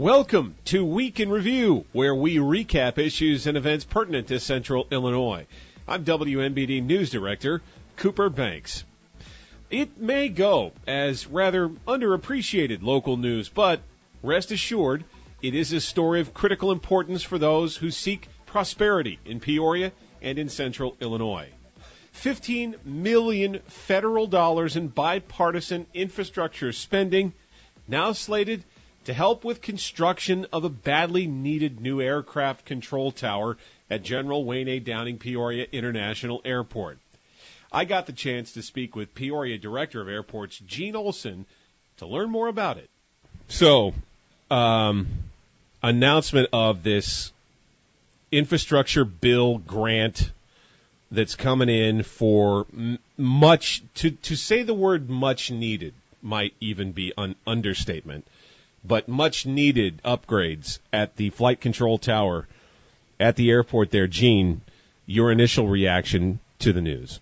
Welcome to Week in Review, where we recap issues and events pertinent to Central Illinois. I'm WMBD News Director Cooper Banks. It may go as rather underappreciated local news, but rest assured, it is a story of critical importance for those who seek prosperity in Peoria and in Central Illinois. 15 million federal dollars in bipartisan infrastructure spending now slated to help with construction of a badly needed new aircraft control tower at General Wayne A. Downing Peoria International Airport. I got the chance to speak with Peoria Director of Airports Gene Olson to learn more about it. So, um, announcement of this infrastructure bill grant that's coming in for much to to say the word much needed might even be an understatement but much needed upgrades at the flight control tower at the airport there. Gene, your initial reaction to the news?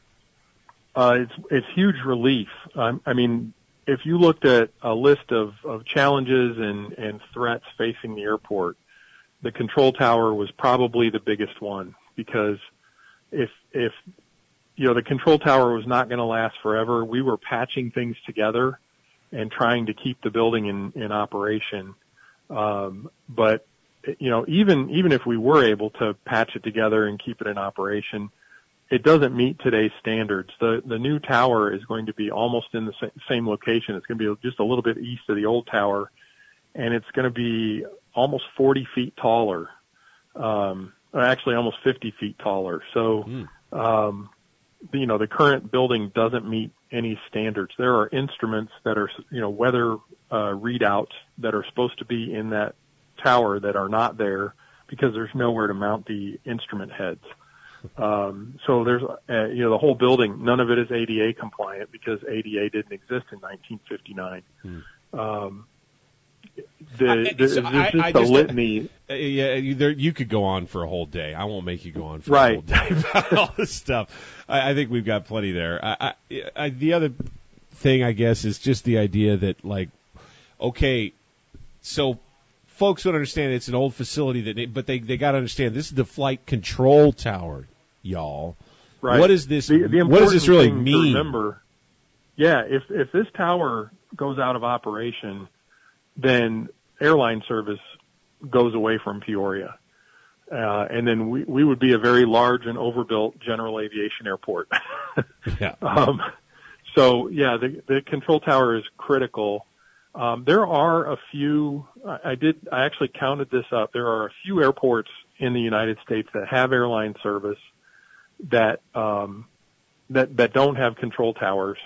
Uh, it's it's huge relief. Um, I mean, if you looked at a list of, of challenges and, and threats facing the airport, the control tower was probably the biggest one because if if you know the control tower was not going to last forever, we were patching things together and trying to keep the building in, in operation. Um, but you know, even even if we were able to patch it together and keep it in operation, it doesn't meet today's standards. The the new tower is going to be almost in the same location. It's going to be just a little bit east of the old tower, and it's going to be almost 40 feet taller. Um, actually, almost 50 feet taller. So, mm. um, you know, the current building doesn't meet any standards. There are instruments that are, you know, weather uh, readouts that are supposed to be in that tower that are not there because there's nowhere to mount the instrument heads. Um, so there's, uh, you know, the whole building, none of it is ADA compliant because ADA didn't exist in 1959. Hmm. Um, the, the, so I, just I, a litany. Uh, yeah, you, there, you could go on for a whole day. I won't make you go on for right. a whole day about all this stuff. I, I think we've got plenty there. I, I, the other thing, I guess, is just the idea that, like, okay, so folks don't understand it's an old facility that, they, but they they got to understand this is the flight control tower, y'all. Right. What is this? The, the what does this really mean? remember, yeah, if if this tower goes out of operation then airline service goes away from Peoria. Uh, and then we, we would be a very large and overbuilt general aviation airport. yeah. Um, so yeah, the, the control tower is critical. Um, there are a few, I did, I actually counted this up. There are a few airports in the United States that have airline service that, um, that, that don't have control towers.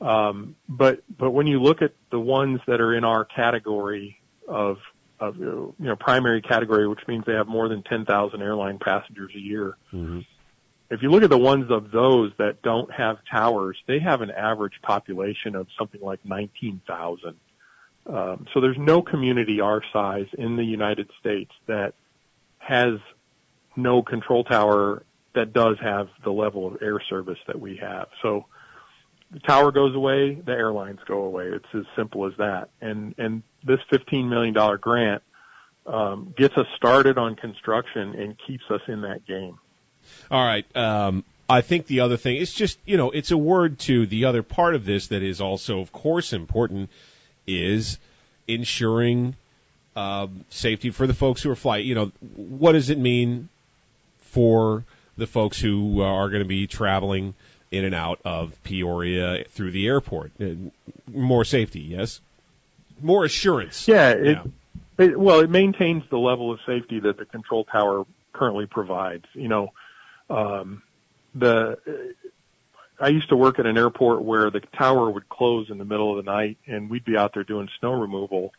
Um, but but when you look at the ones that are in our category of of you know primary category, which means they have more than 10,000 airline passengers a year. Mm-hmm. If you look at the ones of those that don't have towers, they have an average population of something like 19,000. Um, so there's no community our size in the United States that has no control tower that does have the level of air service that we have. So the tower goes away, the airlines go away. It's as simple as that. And and this fifteen million dollar grant um, gets us started on construction and keeps us in that game. All right. Um, I think the other thing it's just you know it's a word to the other part of this that is also of course important is ensuring um, safety for the folks who are flying. You know what does it mean for the folks who are going to be traveling? In and out of Peoria through the airport. Uh, more safety, yes. More assurance. Yeah. It, yeah. It, well, it maintains the level of safety that the control tower currently provides. You know, um, the I used to work at an airport where the tower would close in the middle of the night, and we'd be out there doing snow removal,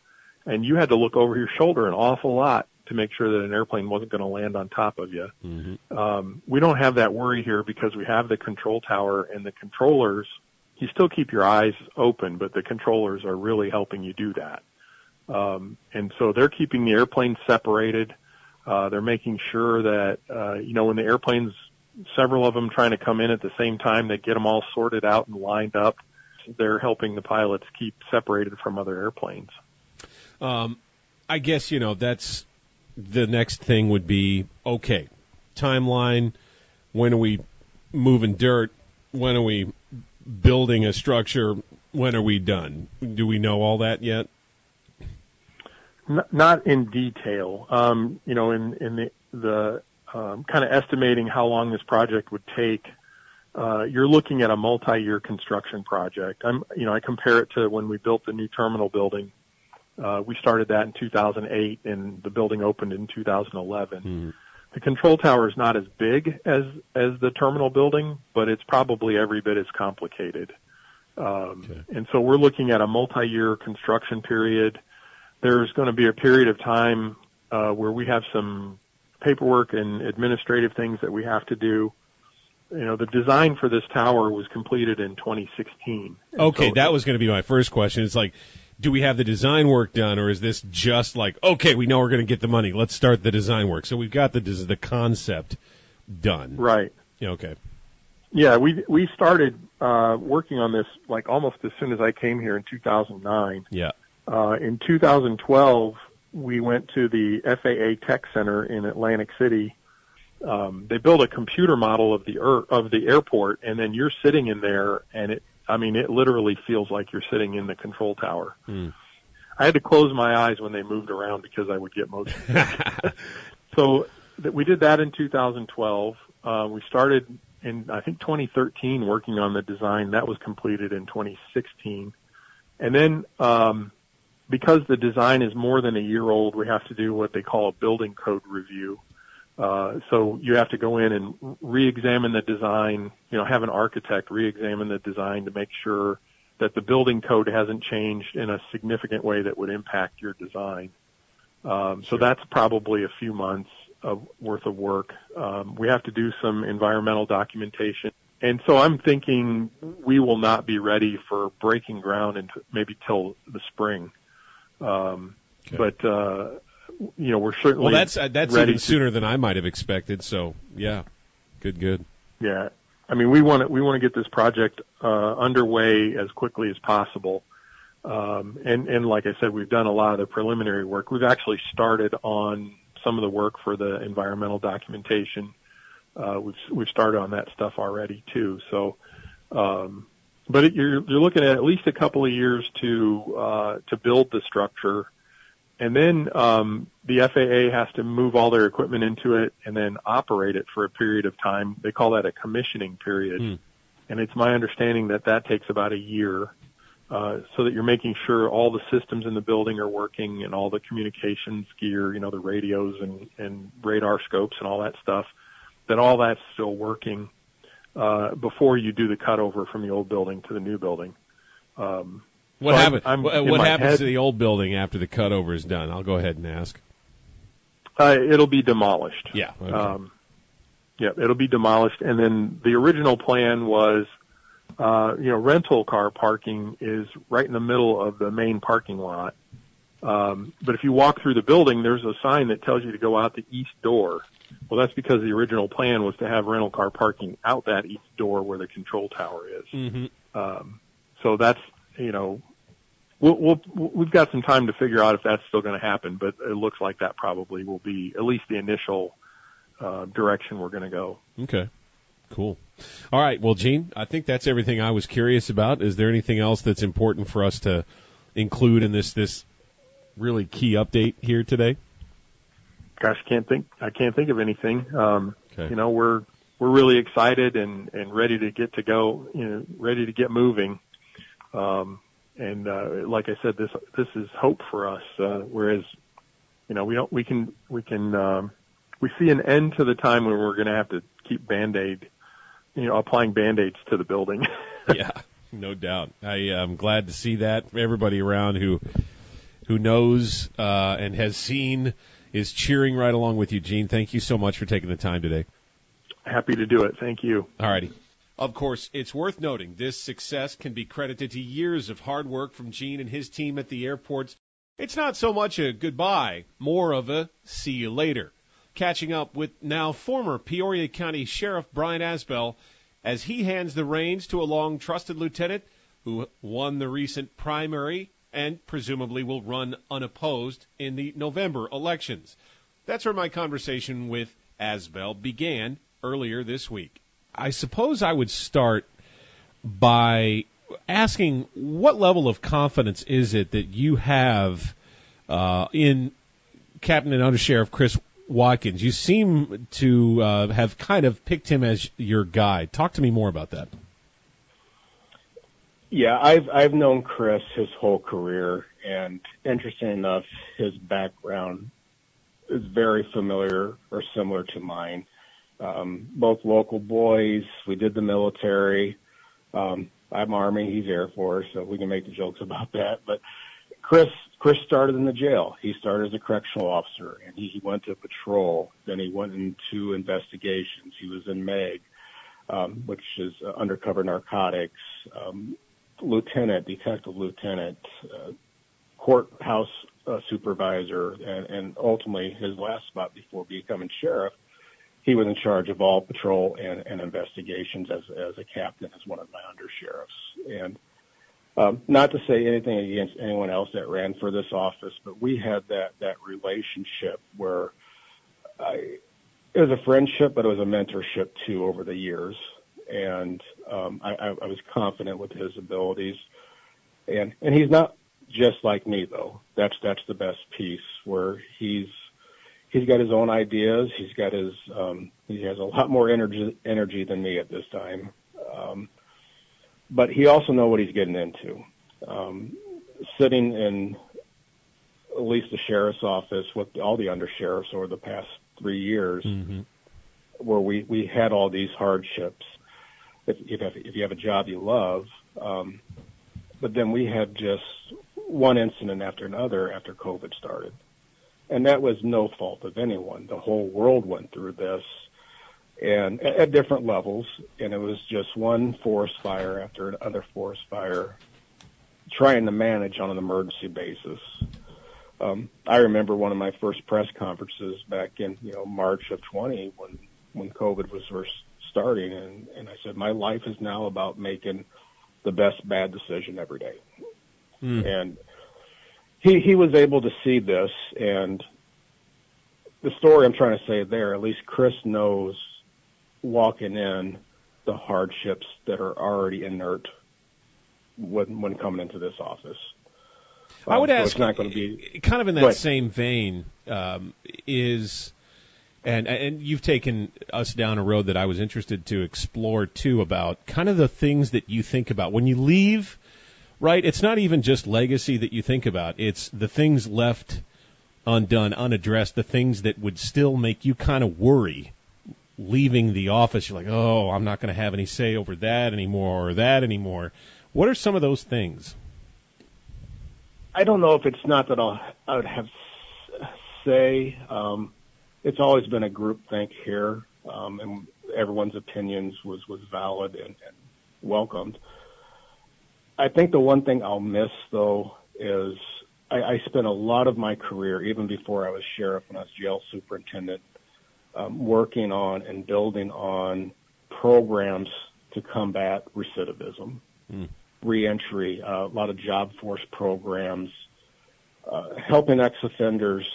and you had to look over your shoulder an awful lot to make sure that an airplane wasn't going to land on top of you. Mm-hmm. Um, we don't have that worry here because we have the control tower and the controllers. You still keep your eyes open, but the controllers are really helping you do that. Um, and so they're keeping the airplanes separated. Uh, they're making sure that, uh, you know, when the airplanes, several of them trying to come in at the same time, they get them all sorted out and lined up. They're helping the pilots keep separated from other airplanes. Um, I guess you know that's the next thing would be okay. Timeline. When are we moving dirt? When are we building a structure? When are we done? Do we know all that yet? Not in detail. Um, you know, in in the the um, kind of estimating how long this project would take. Uh, you're looking at a multi-year construction project. I'm, you know, I compare it to when we built the new terminal building. Uh, we started that in 2008 and the building opened in 2011. Hmm. The control tower is not as big as, as the terminal building, but it's probably every bit as complicated. Um, Okay. and so we're looking at a multi-year construction period. There's going to be a period of time, uh, where we have some paperwork and administrative things that we have to do. You know, the design for this tower was completed in 2016. Okay, so- that was going to be my first question. It's like, do we have the design work done, or is this just like, okay, we know we're going to get the money, let's start the design work? So we've got the the concept done. right. Yeah, Okay. Yeah, we we started uh, working on this like almost as soon as I came here in 2009. Yeah. Uh, in 2012, we went to the FAA Tech Center in Atlantic City. Um, they built a computer model of the er- of the airport, and then you're sitting in there, and it I mean it literally feels like you're sitting in the control tower. Hmm. I had to close my eyes when they moved around because I would get motion. so that we did that in 2012. Uh, we started in I think 2013 working on the design. That was completed in 2016, and then um, because the design is more than a year old, we have to do what they call a building code review. Uh, so you have to go in and re-examine the design. You know, have an architect re-examine the design to make sure that the building code hasn't changed in a significant way that would impact your design. Um, so that's probably a few months of worth of work. Um, we have to do some environmental documentation. And so I'm thinking we will not be ready for breaking ground until maybe till the spring. Um, Okay. but, uh, you know, we're certainly Well, that's uh, that's even to- sooner than I might have expected. So yeah, good, good. Yeah. I mean, we want to, we want to get this project, uh, underway as quickly as possible. Um, and, and like I said, we've done a lot of the preliminary work. We've actually started on some of the work for the environmental documentation. Uh, we've, we've started on that stuff already too. So, um, but it, you're, you're looking at at least a couple of years to, uh, to build the structure. And then, um, the FAA has to move all their equipment into it and then operate it for a period of time. They call that a commissioning period. Hmm. And it's my understanding that that takes about a year. Uh, so that you're making sure all the systems in the building are working and all the communications gear, you know, the radios and, and radar scopes and all that stuff, that all that's still working, uh, before you do the cutover from the old building to the new building. Um, What So I'm- happens? I'm- what in what my happens head- to the old building after the cutover is done? I'll go ahead and ask. uh, it'll be demolished. Yeah. Okay. Um, yeah, it'll be demolished. And then the original plan was, uh, you know, rental car parking is right in the middle of the main parking lot. Um, but if you walk through the building, there's a sign that tells you to go out the east door. Well, that's because the original plan was to have rental car parking out that east door where the control tower is. hmm Um, so that's, you know, we'll, we'll, we've got some time to figure out if that's still going to happen, but it looks like that probably will be at least the initial, uh, direction we're going to go. Okay. Cool. All right. Well, Gene, I think that's everything I was curious about. Is there anything else that's important for us to include in this this really key update here today? Gosh, can't think, I can't think of anything. Um, Okay. you know, we're, we're really excited and, and ready to get to go, you know, ready to get moving. Um, and, uh, like I said, this, this is hope for us, uh, whereas, you know, we don't, we can, we can, um, we see an end to the time when we're going to have to keep Band-Aid, you know, applying Band-Aids to the building. yeah, no doubt. I am glad to see that. Everybody around who who knows uh, and has seen is cheering right along with you, Gene. Thank you so much for taking the time today. Happy to do it. Thank you. Alrighty. Of course, it's worth noting this success can be credited to years of hard work from Gene and his team at the airports. It's not so much a goodbye, more of a see you later. Catching up with now former Peoria County Sheriff Brian Asbell as he hands the reins to a long trusted lieutenant who won the recent primary and presumably will run unopposed in the November elections. That's where my conversation with Asbell began earlier this week. I suppose I would start by asking what level of confidence is it that you have uh, in Captain and Undersheriff Chris Watkins? You seem to uh, have kind of picked him as your guy. Talk to me more about that. Yeah, I've I've known Chris his whole career, and interesting enough, his background is very familiar or similar to mine. Um, both local boys. We did the military. Um, I'm Army, he's Air Force, so we can make the jokes about that. But Chris, Chris started in the jail. He started as a correctional officer, and he, he went to patrol. Then he went into investigations. He was in MEG, um, which is uh, undercover narcotics. Um, lieutenant, detective lieutenant, uh, courthouse uh, supervisor, and, and ultimately his last spot before becoming sheriff he was in charge of all patrol and, and investigations as, as a captain, as one of my undersheriffs. And um, not to say anything against anyone else that ran for this office, but we had that that relationship where I, it was a friendship, but it was a mentorship too over the years. And um, I, I was confident with his abilities, and and he's not just like me though. That's that's the best piece where he's he's got his own ideas. He's got his um, he has a lot more energy energy than me at this time. Um, but he also know what he's getting into. Um, sitting in at least the sheriff's office with all the undersheriffs over the past three years, mm-hmm. where we we had all these hardships. If, if, if you have a job you love, um, but then we had just one incident after another after COVID started and that was no fault of anyone. The whole world went through this, and at different levels, and it was just one forest fire after another forest fire, trying to manage on an emergency basis. Um, I remember one of my first press conferences back in you know March of 20 when when COVID was first starting, and and I said my life is now about making the best bad decision every day, mm. and he he was able to see this and the story I'm trying to say there, at least Chris knows walking in the hardships that are already inert when when coming into this office. Um, I would so ask, it's not going to be kind of in that same vein. Um, is and and you've taken us down a road that I was interested to explore too about kind of the things that you think about when you leave right? It's not even just legacy that you think about. It's the things left undone, unaddressed, the things that would still make you kind of worry leaving the office. You're like, oh, I'm not going to have any say over that anymore or that anymore. What are some of those things? I don't know if it's not that I'll, I would have say. Um, it's always been a group think here, um, and everyone's opinions was was valid and, and welcomed. I think the one thing I'll miss though is I, I spent a lot of my career, even before I was sheriff and I was jail superintendent, um, working on and building on programs to combat recidivism, mm. reentry, uh, a lot of job force programs, uh, helping ex-offenders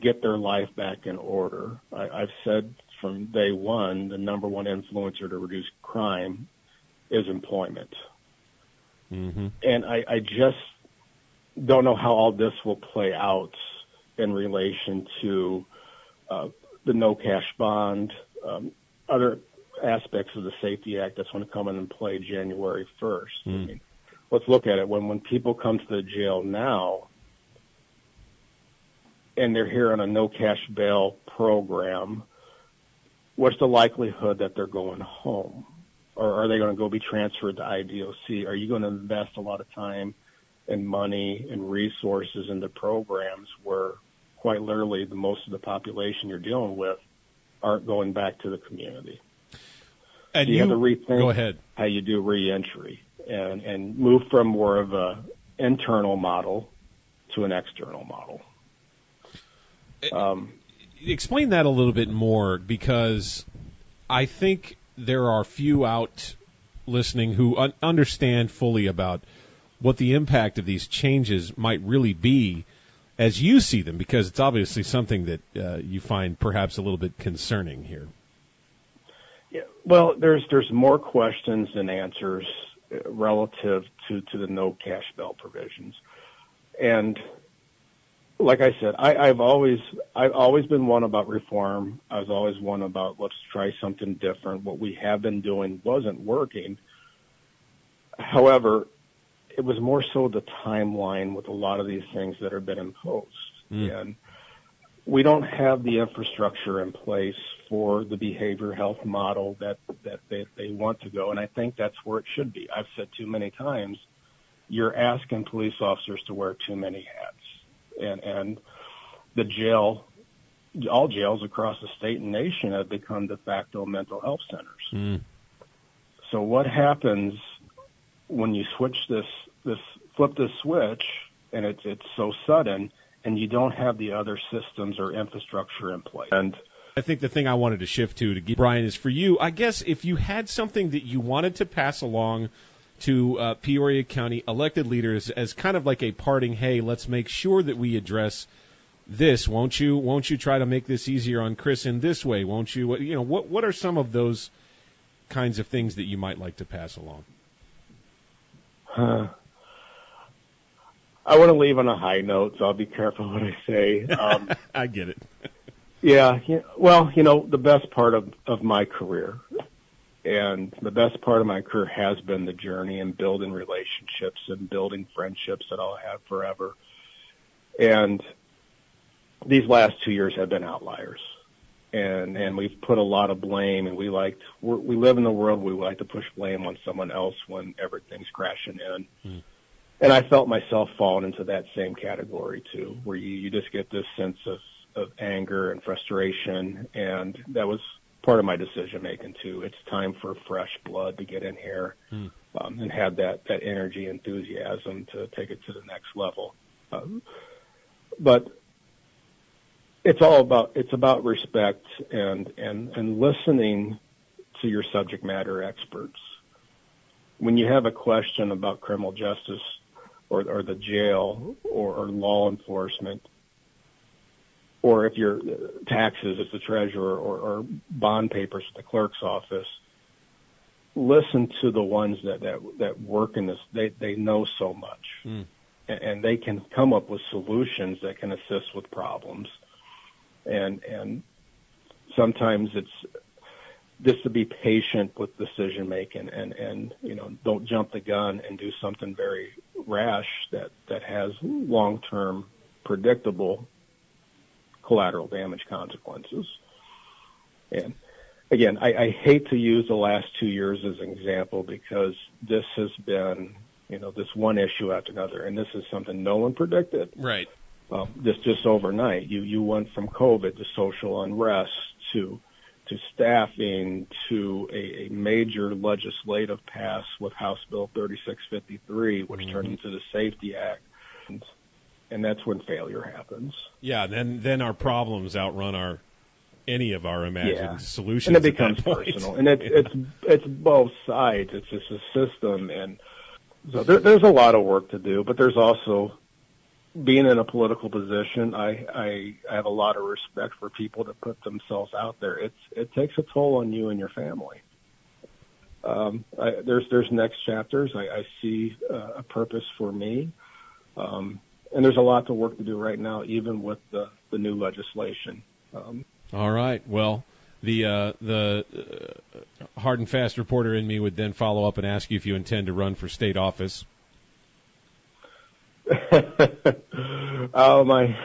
get their life back in order. I, I've said from day one, the number one influencer to reduce crime is employment. Mm-hmm. And I, I just don't know how all this will play out in relation to uh, the no cash bond, um, other aspects of the Safety Act that's going to come into play January 1st. Mm. I mean, let's look at it. When when people come to the jail now, and they're here on a no cash bail program, what's the likelihood that they're going home? Or are they going to go be transferred to IDOC? Are you going to invest a lot of time and money and resources into programs where quite literally the most of the population you're dealing with aren't going back to the community? And you, you have to rethink go ahead. how you do reentry and, and move from more of a internal model to an external model. Um, Explain that a little bit more because I think there are few out listening who un- understand fully about what the impact of these changes might really be as you see them, because it's obviously something that uh, you find perhaps a little bit concerning here. Yeah, well, there's there's more questions than answers uh, relative to to the no cash bail provisions, and like I said, I, I've always I've always been one about reform. I was always one about let's try something different. What we have been doing wasn't working. However, it was more so the timeline with a lot of these things that have been imposed, mm. and we don't have the infrastructure in place for the behavior health model that that they, they want to go, and I think that's where it should be. I've said too many times, you're asking police officers to wear too many hats and and the jail, all jails across the state and nation have become de facto mental health centers. Mm. So what happens when you switch this this flip this switch and it's it's so sudden and you don't have the other systems or infrastructure in place and I think the thing I wanted to shift to to give Brian is for you. I guess if you had something that you wanted to pass along to uh, Peoria County elected leaders as kind of like a parting, hey, let's make sure that we address this. Won't you? Won't you try to make this easier on Chris in this way? Won't you? You know, what what are some of those kinds of things that you might like to pass along? Uh, I want to leave on a high note, so I'll be careful what I say. Um, I get it. yeah, yeah. Well, you know, the best part of of my career and the best part of my career has been the journey and building relationships and building friendships that I'll have forever. And these last two years have been outliers. And, and we've put a lot of blame and we like, we live in the world we like to push blame on someone else when everything's crashing in. Mm. And I felt myself falling into that same category too, where you, you just get this sense of, of anger and frustration. And that was part of my decision making too. It's time for fresh blood to get in here mm. um, and have that that energy, enthusiasm to take it to the next level. Um, but it's all about it's about respect and and and listening to your subject matter experts. When you have a question about criminal justice or, or the jail or, or law enforcement, or if you're taxes as the treasurer or, or bond papers at the clerk's office, listen to the ones that, that, that work in this. They, they know so much mm. and, and they can come up with solutions that can assist with problems. And, and sometimes it's just to be patient with decision making and, and, you know, don't jump the gun and do something very rash that, that has long term predictable collateral damage consequences. And again, I, I hate to use the last two years as an example because this has been, you know, this one issue after another, and this is something no one predicted. Right. Um, this just overnight. You you went from COVID to social unrest to to staffing to a, a major legislative pass with House Bill 3653, which mm-hmm. turned into the Safety Act. And and that's when failure happens. Yeah, then then our problems outrun our any of our imagined yeah. solutions. And it becomes personal, and it, yeah. it's it's both sides. It's just a system, and so there, there's a lot of work to do. But there's also being in a political position. I, I I have a lot of respect for people that put themselves out there. It's it takes a toll on you and your family. Um, I, there's there's next chapters. I, I see uh, a purpose for me. Um, and there's a lot to work to do right now, even with the, the new legislation. Um, All right. Well, the uh, the uh, hard and fast reporter in me would then follow up and ask you if you intend to run for state office. oh my!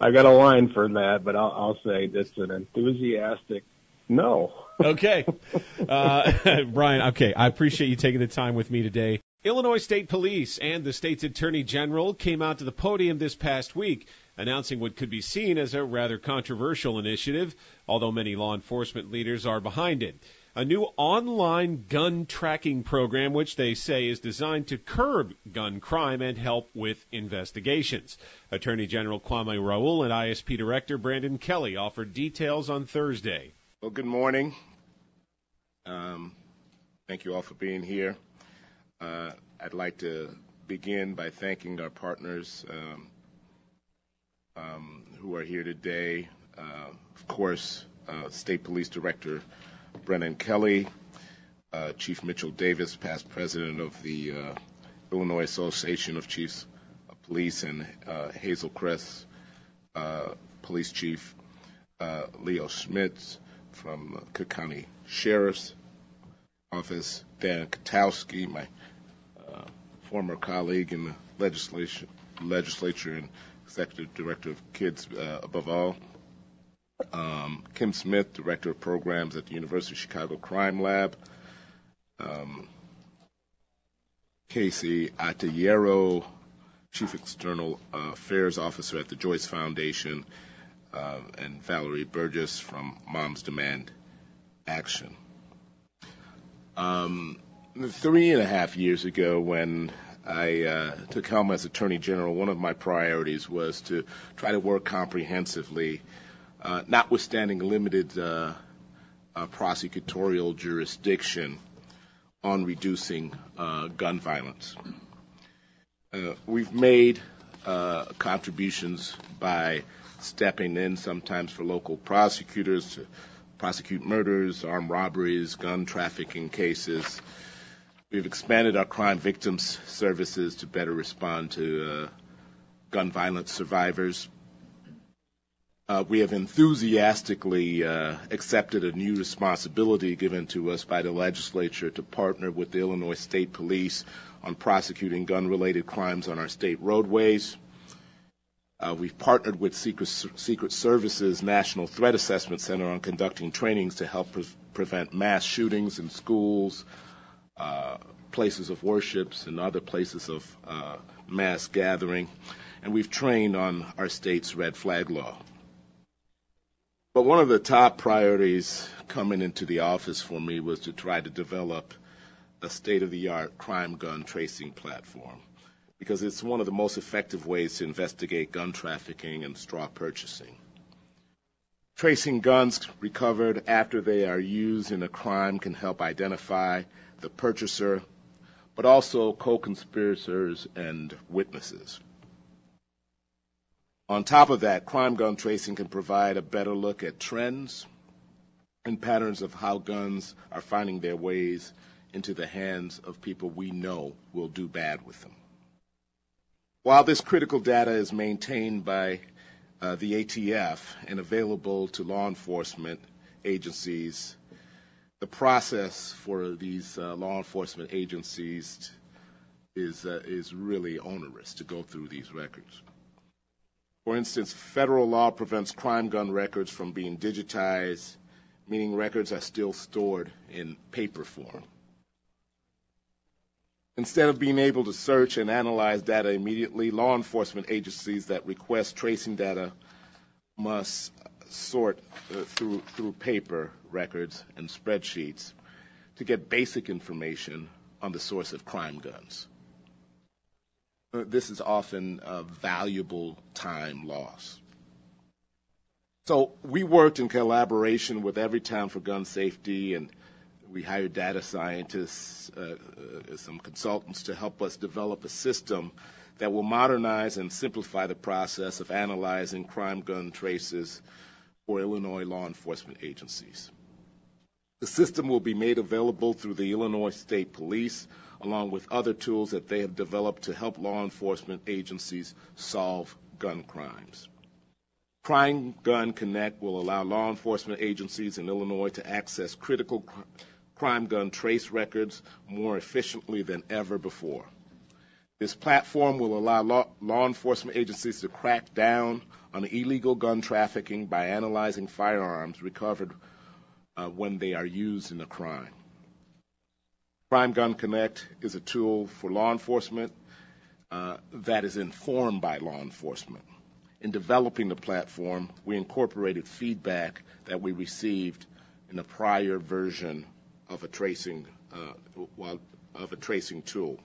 I got a line for that, but I'll, I'll say it's an enthusiastic no. okay, uh, Brian. Okay, I appreciate you taking the time with me today. Illinois State Police and the state's Attorney General came out to the podium this past week announcing what could be seen as a rather controversial initiative, although many law enforcement leaders are behind it. A new online gun tracking program, which they say is designed to curb gun crime and help with investigations. Attorney General Kwame Raoul and ISP Director Brendan Kelly offered details on Thursday. Well, good morning. Um, thank you all for being here. Uh, I'd like to begin by thanking our partners um, um, who are here today. Uh, of course, uh, State Police Director Brendan Kelly, uh, Chief Mitchell Davis, past president of the uh, Illinois Association of Chiefs of Police, and uh, Hazel uh, Police Chief Leo Schmitz from Cook County Sheriff's Office, Dan Kotowski, my uh, former colleague in the legislature, legislature and executive director of Kids uh, Above All. Um, Kim Smith, director of programs at the University of Chicago Crime Lab. Um, Casey Atayero, chief external affairs officer at the Joyce Foundation, uh, and Valerie Burgess from Moms Demand Action. Um, three and a half years ago, when I uh, took helm as Attorney General, one of my priorities was to try to work comprehensively, uh, notwithstanding limited uh, uh prosecutorial jurisdiction, on reducing uh, gun violence. Uh, we've made contributions by stepping in sometimes for local prosecutors to prosecute murders, armed robberies, gun trafficking cases. We've expanded our crime victims services to better respond to uh, gun violence survivors. Uh, we have enthusiastically uh, accepted a new responsibility given to us by the legislature to partner with the Illinois State Police on prosecuting gun related crimes on our state roadways. Uh, we've partnered with Secret, Secret, Services National Threat Assessment Center on conducting trainings to help pre- prevent mass shootings in schools, uh, places of worships and other places of uh, mass gathering, and we've trained on our state's red flag law. But one of the top priorities coming into the office for me was to try to develop a state of the art crime gun tracing platform because it's one of the most effective ways to investigate gun trafficking and straw purchasing. Tracing guns recovered after they are used in a crime can help identify the purchaser, but also co-conspirators and witnesses. On top of that, crime gun tracing can provide a better look at trends and patterns of how guns are finding their ways into the hands of people we know will do bad with them. While this critical data is maintained by uh, the ATF and available to law enforcement agencies the process for these uh, law enforcement agencies is uh, is really onerous to go through these records. For instance, federal law prevents crime gun records from being digitized, meaning records are still stored in paper form. Instead of being able to search and analyze data immediately, law enforcement agencies that request tracing data must sort uh, through through paper records and spreadsheets to get basic information on the source of crime guns. Uh, this is often a valuable time loss. So we worked in collaboration with Everytown for Gun Safety, and we hired data scientists, uh, uh, some consultants to help us develop a system that will modernize and simplify the process of analyzing crime gun traces for Illinois law enforcement agencies. The system will be made available through the Illinois State Police, along with other tools that they have developed to help law enforcement agencies solve gun crimes. Crime Gun Connect will allow law enforcement agencies in Illinois to access critical crime gun trace records more efficiently than ever before. This platform will allow law, enforcement agencies to crack down on illegal gun trafficking by analyzing firearms recovered uh, when they are used in a crime. Crime Gun Connect is a tool for law enforcement uh, that is informed by law enforcement. In developing the platform, we incorporated feedback that we received in a prior version of a tracing uh, of a tracing tool.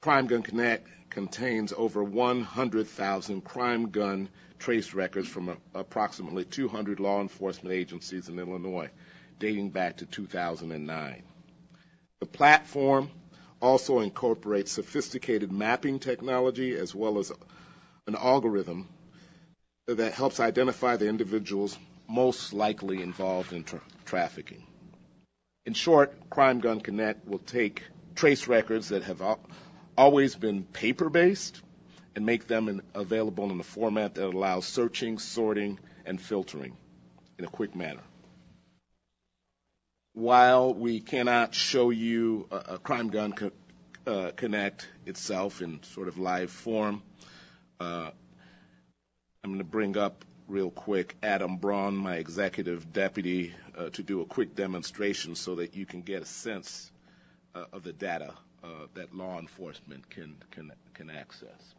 Crime Gun Connect contains over 100,000 crime gun trace records from a, approximately 200 law enforcement agencies in Illinois, dating back to 2009. The platform also incorporates sophisticated mapping technology as well as an algorithm that helps identify the individuals most likely involved in tra- trafficking. In short, Crime Gun Connect will take trace records that have always been paper based and make them available in a format that allows searching, sorting, and filtering in a quick manner. While we cannot show you a, a Crime Gun co- uh, Connect itself in sort of live form, uh, I'm going to bring up real quick Adam Braun, my executive deputy, uh, to do a quick demonstration so that you can get a sense uh, of the data uh, that law enforcement can can can access.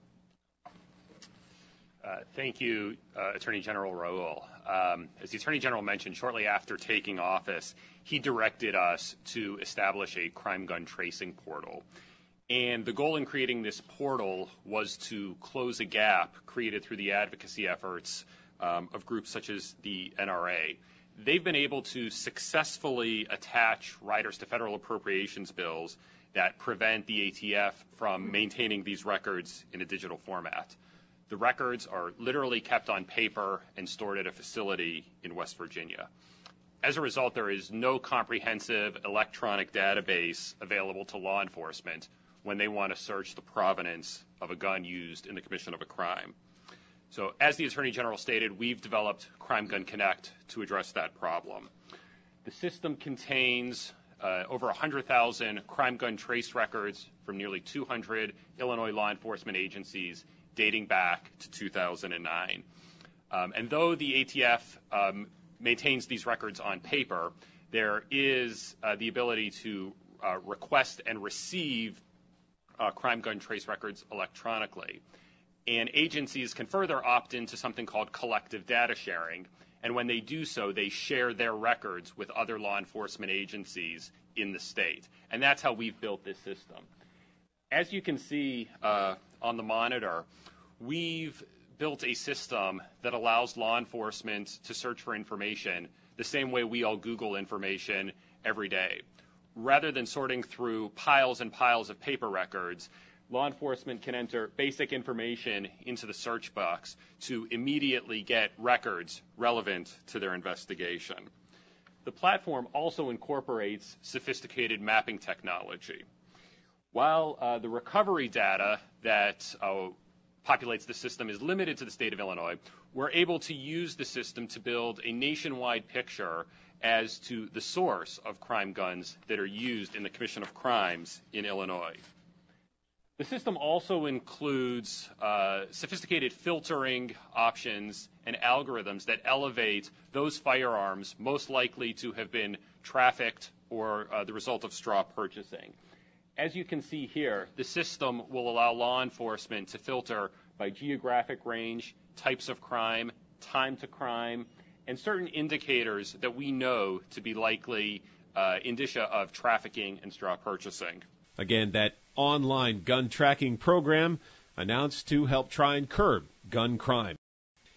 Uh, thank you, uh, Attorney General Raoul. Um, as the Attorney General mentioned, shortly after taking office, he directed us to establish a crime gun tracing portal. And the goal in creating this portal was to close a gap created through the advocacy efforts Um, of groups such as the NRA. They've been able to successfully attach riders to federal appropriations bills that prevent the ATF from maintaining these records in a digital format. The records are literally kept on paper and stored at a facility in West Virginia. As a result, there is no comprehensive electronic database available to law enforcement when they want to search the provenance of a gun used in the commission of a crime. So, as the Attorney General stated, we've developed Crime Gun Connect to address that problem. The system contains uh, over 100,000 crime gun trace records from nearly 200 Illinois law enforcement agencies dating back to 2009. Um, and though the ATF um, maintains these records on paper, there is uh, the ability to uh, request and receive uh, crime gun trace records electronically. And agencies can further opt into something called collective data sharing. And when they do so, they share their records with other law enforcement agencies in the state. And that's how we've built this system. As you can see uh, on the monitor, we've built a system that allows law enforcement to search for information the same way we all Google information every day. Rather than sorting through piles and piles of paper records, law enforcement can enter basic information into the search box to immediately get records relevant to their investigation. The platform also incorporates sophisticated mapping technology. While uh, the recovery data that uh, populates the system is limited to the state of Illinois, we're able to use the system to build a nationwide picture as to the source of crime guns that are used in the commission of crimes in Illinois. The system also includes uh, sophisticated filtering options and algorithms that elevate those firearms most likely to have been trafficked or uh, the result of straw purchasing. As you can see here, the system will allow law enforcement to filter by geographic range, types of crime, time to crime, and certain indicators that we know to be likely uh, indicia of trafficking and straw purchasing. Again, that online gun tracking program announced to help try and curb gun crime.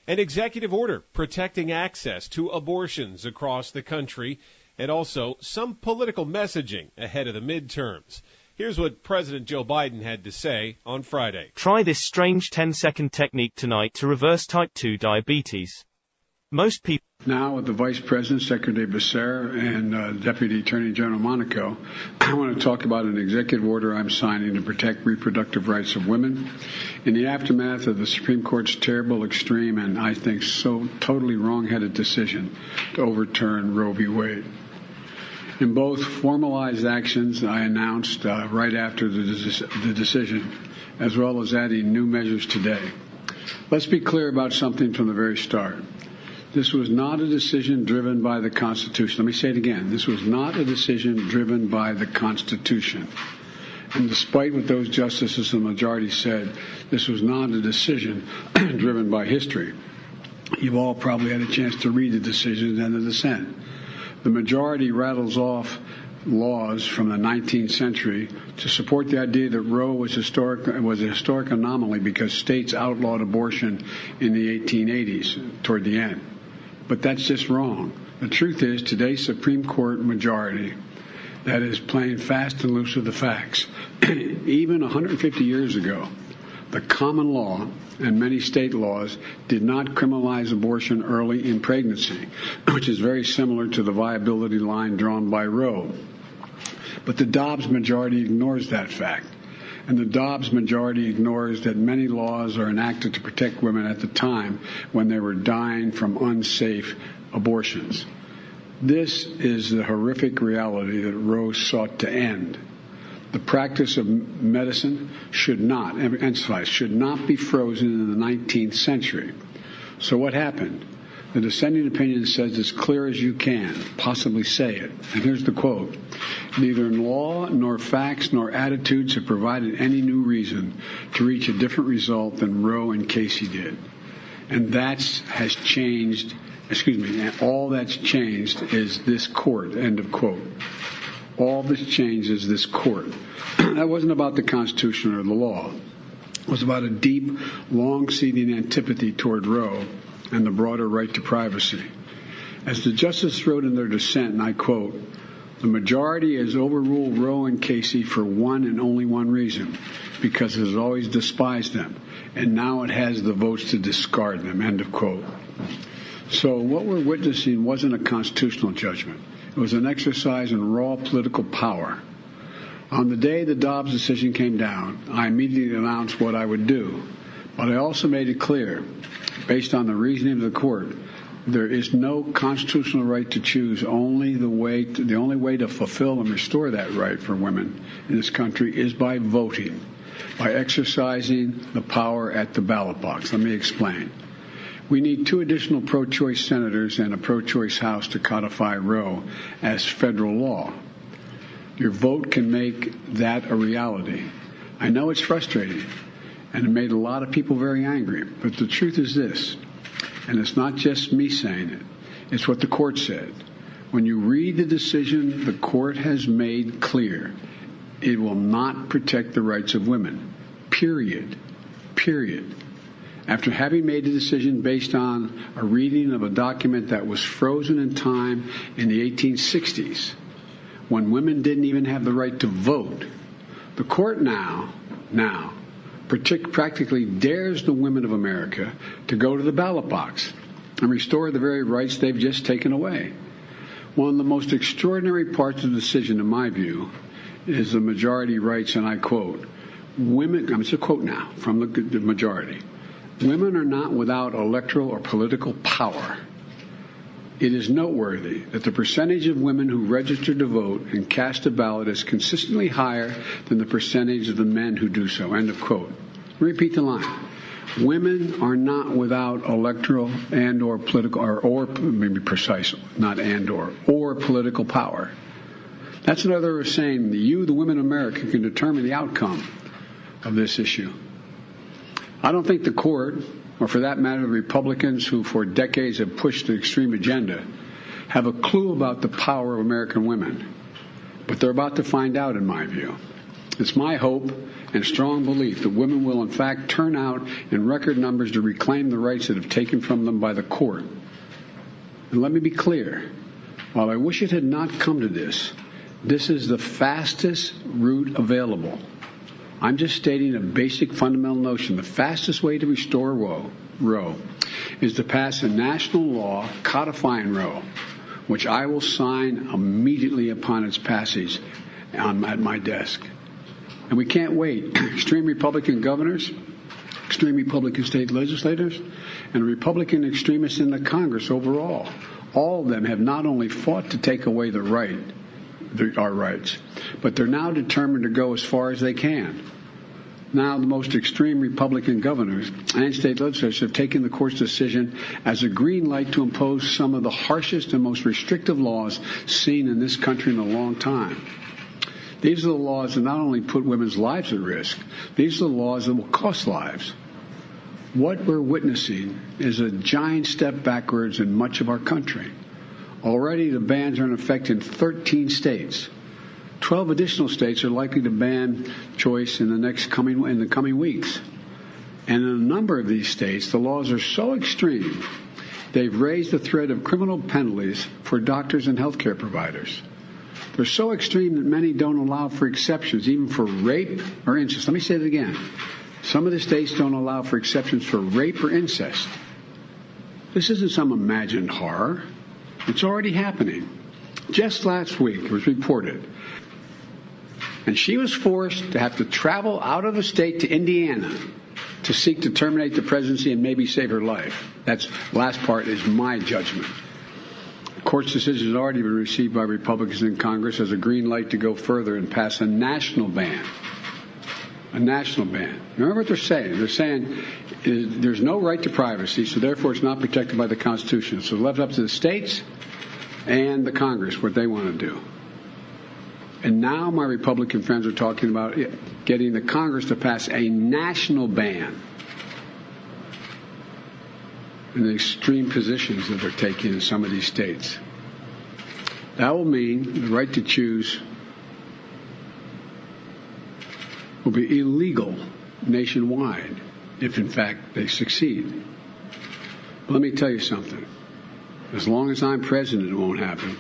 An executive order protecting access to abortions across the country, and also some political messaging ahead of the midterms. Here's what President Joe Biden had to say on Friday. Try this strange 10 second technique tonight to reverse type 2 diabetes. Most people. Now, with the Vice President, Secretary Becerra, and uh, Deputy Attorney General Monaco, I want to talk about an executive order I'm signing to protect reproductive rights of women. In the aftermath of the Supreme Court's terrible, extreme, and I think so totally wrong-headed decision to overturn Roe v. Wade. In both formalized actions I announced uh, right after the, the decision, as well as adding new measures today. Let's be clear about something from the very start. This was not a decision driven by the Constitution. Let me say it again. This was not a decision driven by the Constitution. And despite what those justices in the majority said, this was not a decision driven by history. You've all probably had a chance to read the decisions and the dissent the majority rattles off laws from the 19th century to support the idea that Roe was historic was a historic anomaly because states outlawed abortion in the 1880s toward the end. But that's just wrong. The truth is today's Supreme Court majority that is playing fast and loose with the facts. Even 150 years ago, the common law and many state laws did not criminalize abortion early in pregnancy, which is very similar to the viability line drawn by Roe. But the Dobbs majority ignores that fact. And the Dobbs majority ignores that many laws are enacted to protect women at the time when they were dying from unsafe abortions. This is the horrific reality that Roe sought to end. The practice of medicine should not, emphasize, should not be frozen in the 19th century. So what happened? The dissenting opinion says as clear as you can possibly say it. And here's the quote. Neither law nor facts nor attitudes have provided any new reason to reach a different result than Roe and Casey did. And that has changed, excuse me, all that's changed is this court, end of quote. All that's changed is this court. that wasn't about the Constitution or the law. It was about a deep, long-seating antipathy toward Roe and the broader right to privacy. As the justice wrote in their dissent, and I quote, the majority has overruled Roe and Casey for one and only one reason, because it has always despised them, and now it has the votes to discard them. End of quote. So what we're witnessing wasn't a constitutional judgment. It was an exercise in raw political power. On the day the Dobbs decision came down, I immediately announced what I would do. But I also made it clear, based on the reasoning of the court, there is no constitutional right to choose. Only the way, to, the only way to fulfill and restore that right for women in this country is by voting, by exercising the power at the ballot box. Let me explain. We need two additional pro-choice senators and a pro-choice House to codify Roe as federal law. Your vote can make that a reality. I know it's frustrating and it made a lot of people very angry. But the truth is this, and it's not just me saying it, it's what the court said. When you read the decision the court has made clear, it will not protect the rights of women. Period. Period. After having made a decision based on a reading of a document that was frozen in time in the 1860s, when women didn't even have the right to vote, the court now, now, practically dares the women of America to go to the ballot box and restore the very rights they've just taken away. One of the most extraordinary parts of the decision, in my view, is the majority writes, and I quote, women, I'm just a quote now from the, the majority, women are not without electoral or political power. It is noteworthy that the percentage of women who register to vote and cast a ballot is consistently higher than the percentage of the men who do so. End of quote. Repeat the line. Women are not without electoral and or political or, or maybe precise, not and or or political power. That's another saying that you, the women of America, can determine the outcome of this issue. I don't think the court or for that matter, the Republicans who for decades have pushed the extreme agenda, have a clue about the power of American women. But they're about to find out, in my view. It's my hope and strong belief that women will, in fact, turn out in record numbers to reclaim the rights that have taken from them by the court. And let me be clear while I wish it had not come to this, this is the fastest route available I'm just stating a basic fundamental notion. The fastest way to restore Roe, Roe is to pass a national law codifying Roe, which I will sign immediately upon its passage on, at my desk. And we can't wait. Extreme Republican governors, extreme Republican state legislators, and Republican extremists in the Congress overall, all of them have not only fought to take away the right our rights. But they're now determined to go as far as they can. Now, the most extreme Republican governors and state legislatures have taken the court's decision as a green light to impose some of the harshest and most restrictive laws seen in this country in a long time. These are the laws that not only put women's lives at risk, these are the laws that will cost lives. What we're witnessing is a giant step backwards in much of our country. Already the bans are in effect in 13 states. 12 additional states are likely to ban choice in the next coming in the coming weeks. And in a number of these states, the laws are so extreme, they've raised the threat of criminal penalties for doctors and healthcare providers. They're so extreme that many don't allow for exceptions, even for rape or incest. Let me say it again. Some of the states don't allow for exceptions for rape or incest. This isn't some imagined horror. It's already happening. Just last week, it was reported. And she was forced to have to travel out of the state to Indiana to seek to terminate the presidency and maybe save her life. That's last part is my judgment. The court's decision has already been received by Republicans in Congress as a green light to go further and pass a national ban. A national ban. Remember what they're saying? They're saying uh, there's no right to privacy, so therefore it's not protected by the Constitution. So it's left up to the states and the Congress what they want to do. And now my Republican friends are talking about getting the Congress to pass a national ban and the extreme positions that they're taking in some of these states. That will mean the right to choose will be illegal nationwide if, in fact, they succeed. Let me tell you something. As long as I'm president, it won't happen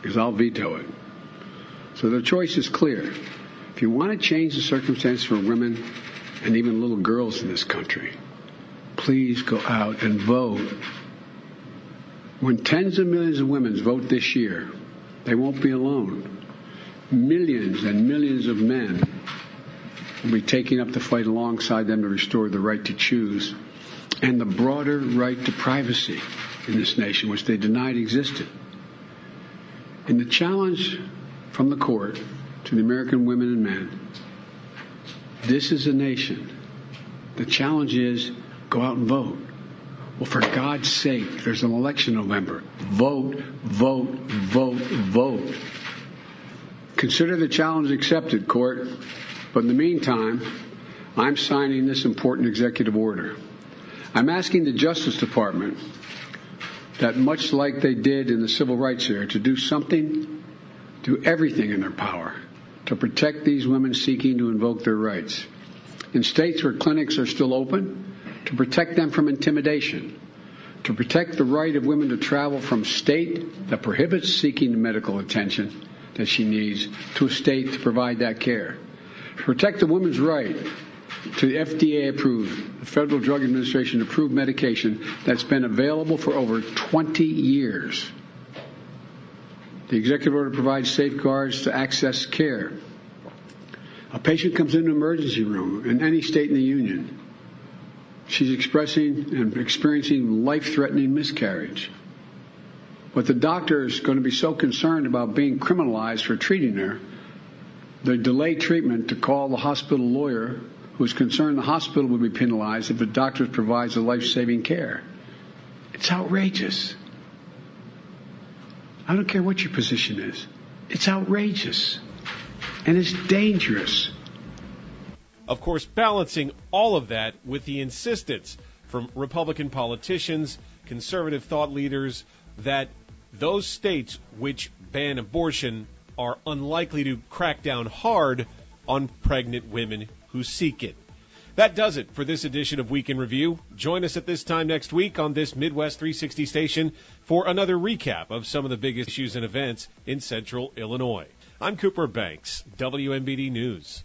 because I'll veto it. So the choice is clear. If you want to change the circumstances for women and even little girls in this country, please go out and vote. When tens of millions of women vote this year, they won't be alone. Millions and millions of men will be taking up the fight alongside them to restore the right to choose and the broader right to privacy in this nation, which they denied existed. And the challenge from the court to the American women and men. This is a nation. The challenge is go out and vote. Well, for God's sake, there's an election November. Vote, vote, vote, vote. Consider the challenge accepted, court. But in the meantime, I'm signing this important executive order. I'm asking the Justice Department that, much like they did in the civil rights era, to do something do everything in their power to protect these women seeking to invoke their rights. In states where clinics are still open, to protect them from intimidation, to protect the right of women to travel from state that prohibits seeking the medical attention that she needs to a state to provide that care. Protect the woman's right to FDA approved, the Federal Drug Administration approved medication that's been available for over 20 years the executive order provides safeguards to access care. A patient comes into an emergency room in any state in the union. She's expressing and experiencing life threatening miscarriage. But the doctor is going to be so concerned about being criminalized for treating her, they delay treatment to call the hospital lawyer who's concerned the hospital will be penalized if the doctor provides the life saving care. It's outrageous. I don't care what your position is. It's outrageous. And it's dangerous. Of course, balancing all of that with the insistence from Republican politicians, conservative thought leaders, that those states which ban abortion are unlikely to crack down hard on pregnant women who seek it. That does it for this edition of Week in Review. Join us at this time next week on this Midwest 360 station for another recap of some of the biggest issues and events in central Illinois. I'm Cooper Banks, WMBD News.